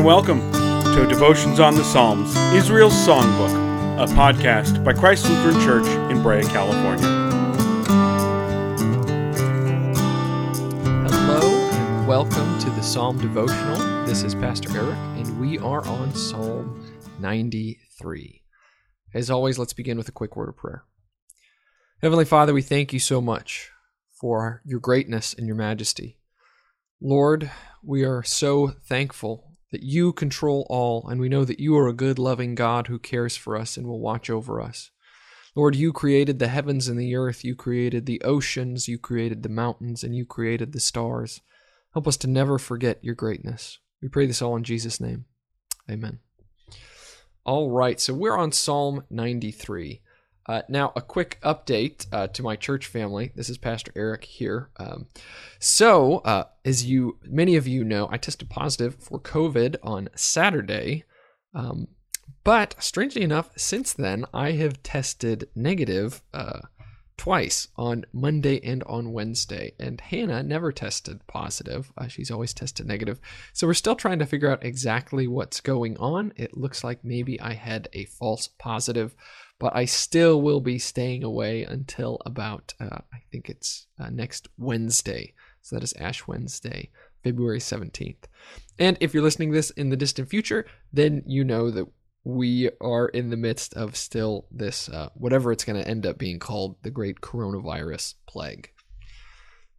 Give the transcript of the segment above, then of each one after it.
and welcome to Devotions on the Psalms, Israel's Songbook, a podcast by Christ Lutheran Church in Brea, California. Hello and welcome to the Psalm Devotional. This is Pastor Eric, and we are on Psalm 93. As always, let's begin with a quick word of prayer. Heavenly Father, we thank you so much for your greatness and your majesty. Lord, we are so thankful that you control all, and we know that you are a good, loving God who cares for us and will watch over us. Lord, you created the heavens and the earth, you created the oceans, you created the mountains, and you created the stars. Help us to never forget your greatness. We pray this all in Jesus' name. Amen. All right, so we're on Psalm 93. Uh, now, a quick update uh, to my church family. This is Pastor Eric here. Um, so, uh, as you many of you know, I tested positive for COVID on Saturday. Um, but strangely enough, since then, I have tested negative uh, twice on Monday and on Wednesday. And Hannah never tested positive. Uh, she's always tested negative. So we're still trying to figure out exactly what's going on. It looks like maybe I had a false positive but I still will be staying away until about, uh, I think it's uh, next Wednesday. So that is Ash Wednesday, February 17th. And if you're listening this in the distant future, then you know that we are in the midst of still this, uh, whatever it's going to end up being called, the great coronavirus plague.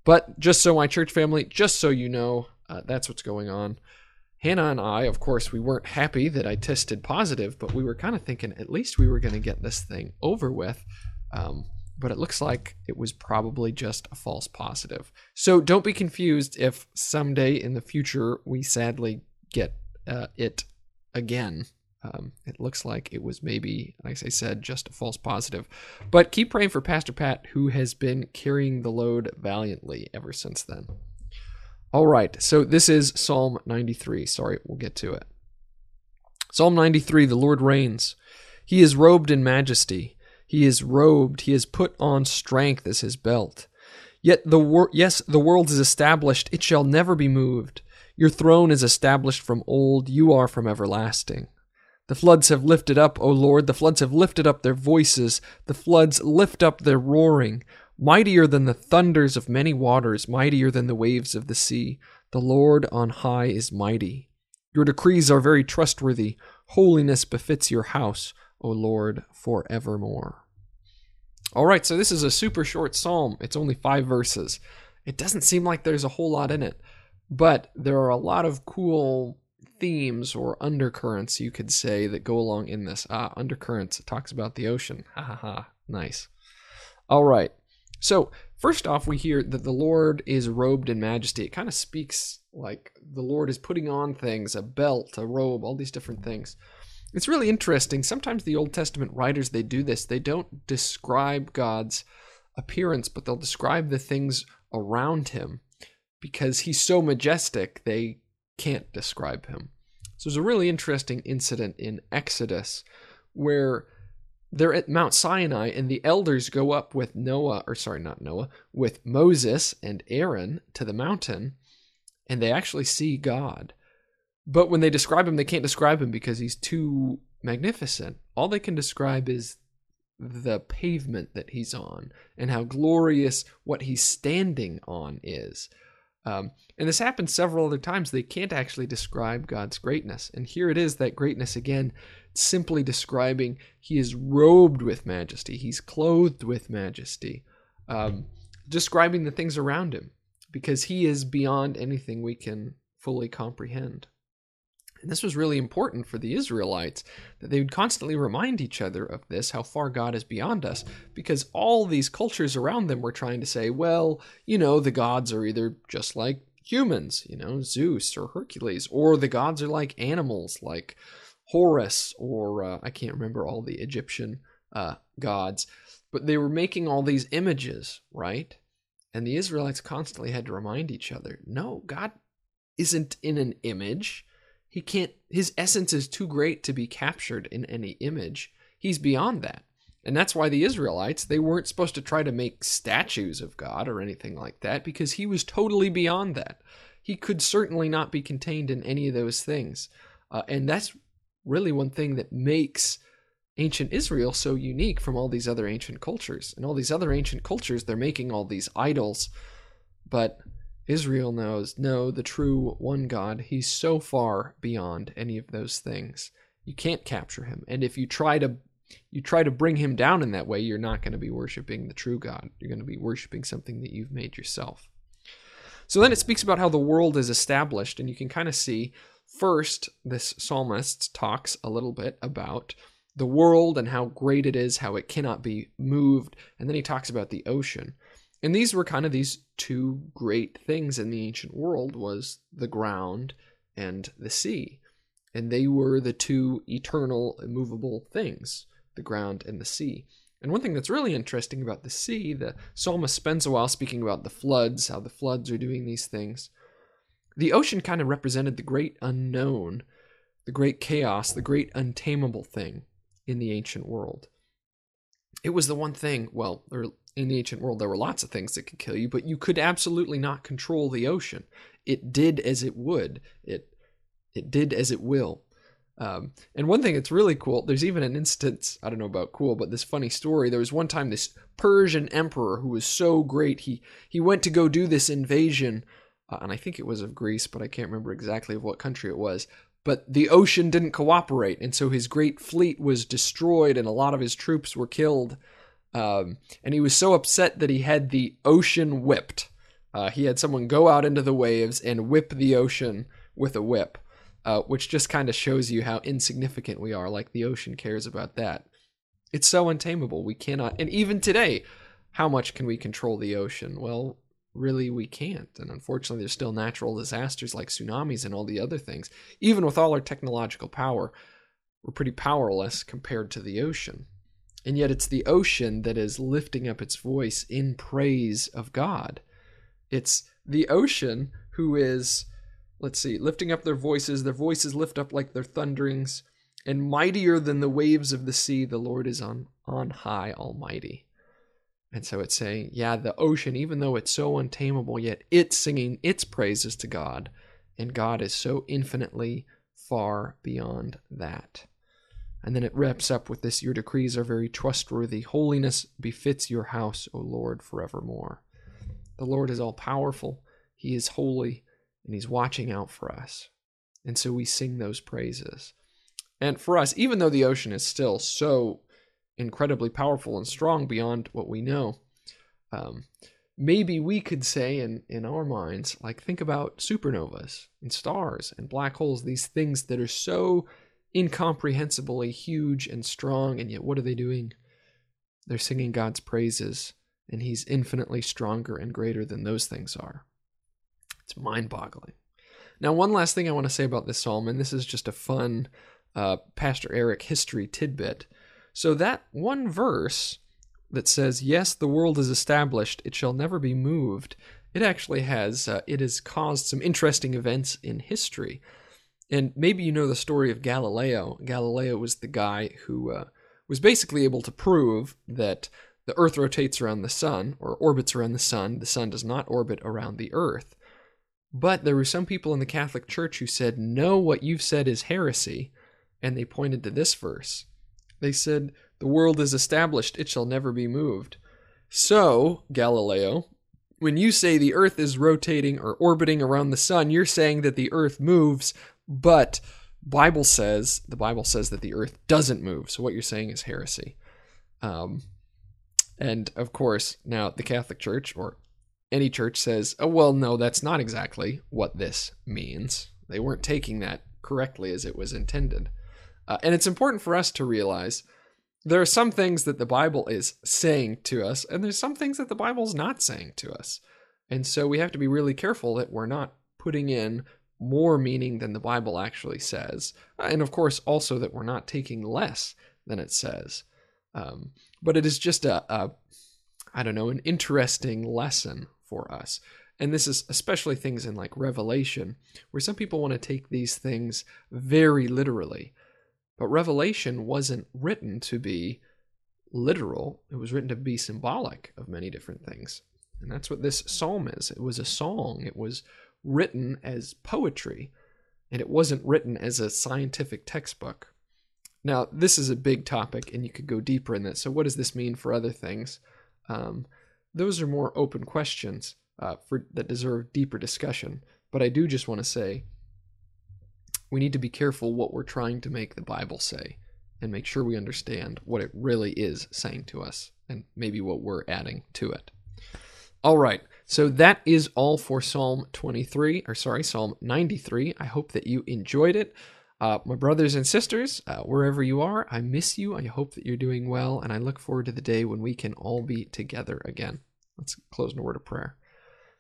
But just so my church family, just so you know, uh, that's what's going on. Hannah and I, of course, we weren't happy that I tested positive, but we were kind of thinking at least we were going to get this thing over with. Um, but it looks like it was probably just a false positive. So don't be confused if someday in the future we sadly get uh, it again. Um, it looks like it was maybe, like I said, just a false positive. But keep praying for Pastor Pat, who has been carrying the load valiantly ever since then. All right, so this is Psalm 93. Sorry, we'll get to it. Psalm 93 The Lord reigns. He is robed in majesty. He is robed. He has put on strength as his belt. Yet the wor- yes, the world is established. It shall never be moved. Your throne is established from old. You are from everlasting. The floods have lifted up, O Lord. The floods have lifted up their voices. The floods lift up their roaring. Mightier than the thunders of many waters, mightier than the waves of the sea, the Lord on high is mighty. Your decrees are very trustworthy. Holiness befits your house, O Lord, forevermore. All right, so this is a super short psalm. It's only five verses. It doesn't seem like there's a whole lot in it, but there are a lot of cool themes or undercurrents, you could say, that go along in this. Ah, undercurrents. It talks about the ocean. Ha ha ha. Nice. All right. So, first off, we hear that the Lord is robed in majesty. It kind of speaks like the Lord is putting on things a belt, a robe, all these different things. It's really interesting. Sometimes the Old Testament writers they do this. They don't describe God's appearance, but they'll describe the things around him because he's so majestic, they can't describe him. So there's a really interesting incident in Exodus where they're at Mount Sinai, and the elders go up with Noah, or sorry, not Noah, with Moses and Aaron to the mountain, and they actually see God. But when they describe him, they can't describe him because he's too magnificent. All they can describe is the pavement that he's on and how glorious what he's standing on is. Um, and this happens several other times. They can't actually describe God's greatness. And here it is that greatness again simply describing he is robed with majesty, he's clothed with majesty, um, describing the things around him because he is beyond anything we can fully comprehend. And this was really important for the Israelites that they would constantly remind each other of this, how far God is beyond us, because all these cultures around them were trying to say, well, you know, the gods are either just like humans, you know, Zeus or Hercules, or the gods are like animals, like Horus, or uh, I can't remember all the Egyptian uh, gods, but they were making all these images, right? And the Israelites constantly had to remind each other no, God isn't in an image. He can't, his essence is too great to be captured in any image. He's beyond that. And that's why the Israelites, they weren't supposed to try to make statues of God or anything like that because he was totally beyond that. He could certainly not be contained in any of those things. Uh, and that's really one thing that makes ancient Israel so unique from all these other ancient cultures. And all these other ancient cultures, they're making all these idols. But Israel knows, no, the true one God, he's so far beyond any of those things. You can't capture him. And if you try to you try to bring him down in that way, you're not going to be worshiping the true God. You're going to be worshiping something that you've made yourself. So then it speaks about how the world is established, and you can kind of see first, this psalmist talks a little bit about the world and how great it is, how it cannot be moved, and then he talks about the ocean. And these were kind of these two great things in the ancient world was the ground and the sea. And they were the two eternal immovable things, the ground and the sea. And one thing that's really interesting about the sea, the psalmist spends a while speaking about the floods, how the floods are doing these things. The ocean kind of represented the great unknown, the great chaos, the great untamable thing in the ancient world. It was the one thing, well, in the ancient world, there were lots of things that could kill you, but you could absolutely not control the ocean. It did as it would. It it did as it will. Um, and one thing that's really cool, there's even an instance, I don't know about cool, but this funny story. There was one time this Persian emperor who was so great, he he went to go do this invasion, uh, and I think it was of Greece, but I can't remember exactly of what country it was. But the ocean didn't cooperate, and so his great fleet was destroyed, and a lot of his troops were killed. Um, and he was so upset that he had the ocean whipped. Uh, he had someone go out into the waves and whip the ocean with a whip, uh, which just kind of shows you how insignificant we are. Like the ocean cares about that. It's so untamable. We cannot, and even today, how much can we control the ocean? Well, really, we can't. And unfortunately, there's still natural disasters like tsunamis and all the other things. Even with all our technological power, we're pretty powerless compared to the ocean. And yet it's the ocean that is lifting up its voice in praise of God. It's the ocean who is, let's see, lifting up their voices. Their voices lift up like their thunderings. And mightier than the waves of the sea, the Lord is on, on high, almighty. And so it's saying, yeah, the ocean, even though it's so untamable, yet it's singing its praises to God. And God is so infinitely far beyond that. And then it wraps up with this Your decrees are very trustworthy. Holiness befits your house, O Lord, forevermore. The Lord is all powerful, He is holy, and He's watching out for us. And so we sing those praises. And for us, even though the ocean is still so incredibly powerful and strong beyond what we know, um, maybe we could say in, in our minds, like, think about supernovas and stars and black holes, these things that are so incomprehensibly huge and strong, and yet what are they doing? They're singing God's praises, and He's infinitely stronger and greater than those things are. It's mind boggling. Now, one last thing I want to say about this psalm, and this is just a fun uh, Pastor Eric history tidbit. So, that one verse that says, Yes, the world is established, it shall never be moved, it actually has, uh, it has caused some interesting events in history. And maybe you know the story of Galileo. Galileo was the guy who uh, was basically able to prove that the Earth rotates around the sun or orbits around the sun. The sun does not orbit around the Earth. But there were some people in the Catholic Church who said, No, what you've said is heresy. And they pointed to this verse. They said, The world is established, it shall never be moved. So, Galileo, when you say the Earth is rotating or orbiting around the sun, you're saying that the Earth moves but Bible says the Bible says that the earth doesn't move. So what you're saying is heresy. Um, and of course, now the Catholic Church or any church says, "Oh well, no, that's not exactly what this means." They weren't taking that correctly as it was intended. Uh, and it's important for us to realize there are some things that the Bible is saying to us, and there's some things that the Bible's not saying to us. And so we have to be really careful that we're not putting in more meaning than the Bible actually says. And of course, also that we're not taking less than it says. Um, but it is just a, a, I don't know, an interesting lesson for us. And this is especially things in like Revelation, where some people want to take these things very literally. But Revelation wasn't written to be literal, it was written to be symbolic of many different things. And that's what this psalm is. It was a song, it was written as poetry. and it wasn't written as a scientific textbook. Now, this is a big topic, and you could go deeper in this. So, what does this mean for other things? Um, those are more open questions uh, for that deserve deeper discussion. But I do just want to say we need to be careful what we're trying to make the Bible say and make sure we understand what it really is saying to us and maybe what we're adding to it. All right, so that is all for Psalm 23, or sorry, Psalm 93. I hope that you enjoyed it. Uh, my brothers and sisters, uh, wherever you are, I miss you. I hope that you're doing well, and I look forward to the day when we can all be together again. Let's close in a word of prayer.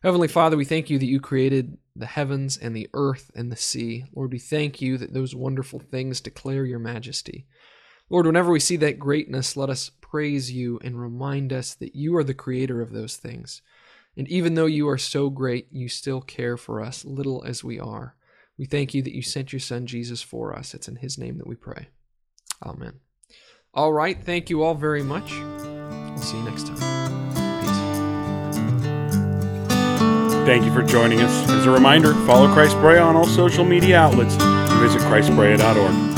Heavenly Father, we thank you that you created the heavens and the earth and the sea. Lord, we thank you that those wonderful things declare your majesty. Lord, whenever we see that greatness, let us praise you and remind us that you are the creator of those things. And even though you are so great, you still care for us, little as we are. We thank you that you sent your son Jesus for us. It's in his name that we pray. Amen. All right. Thank you all very much. We'll see you next time. Thank you for joining us. As a reminder, follow Christ Brea on all social media outlets and visit christbrea.org.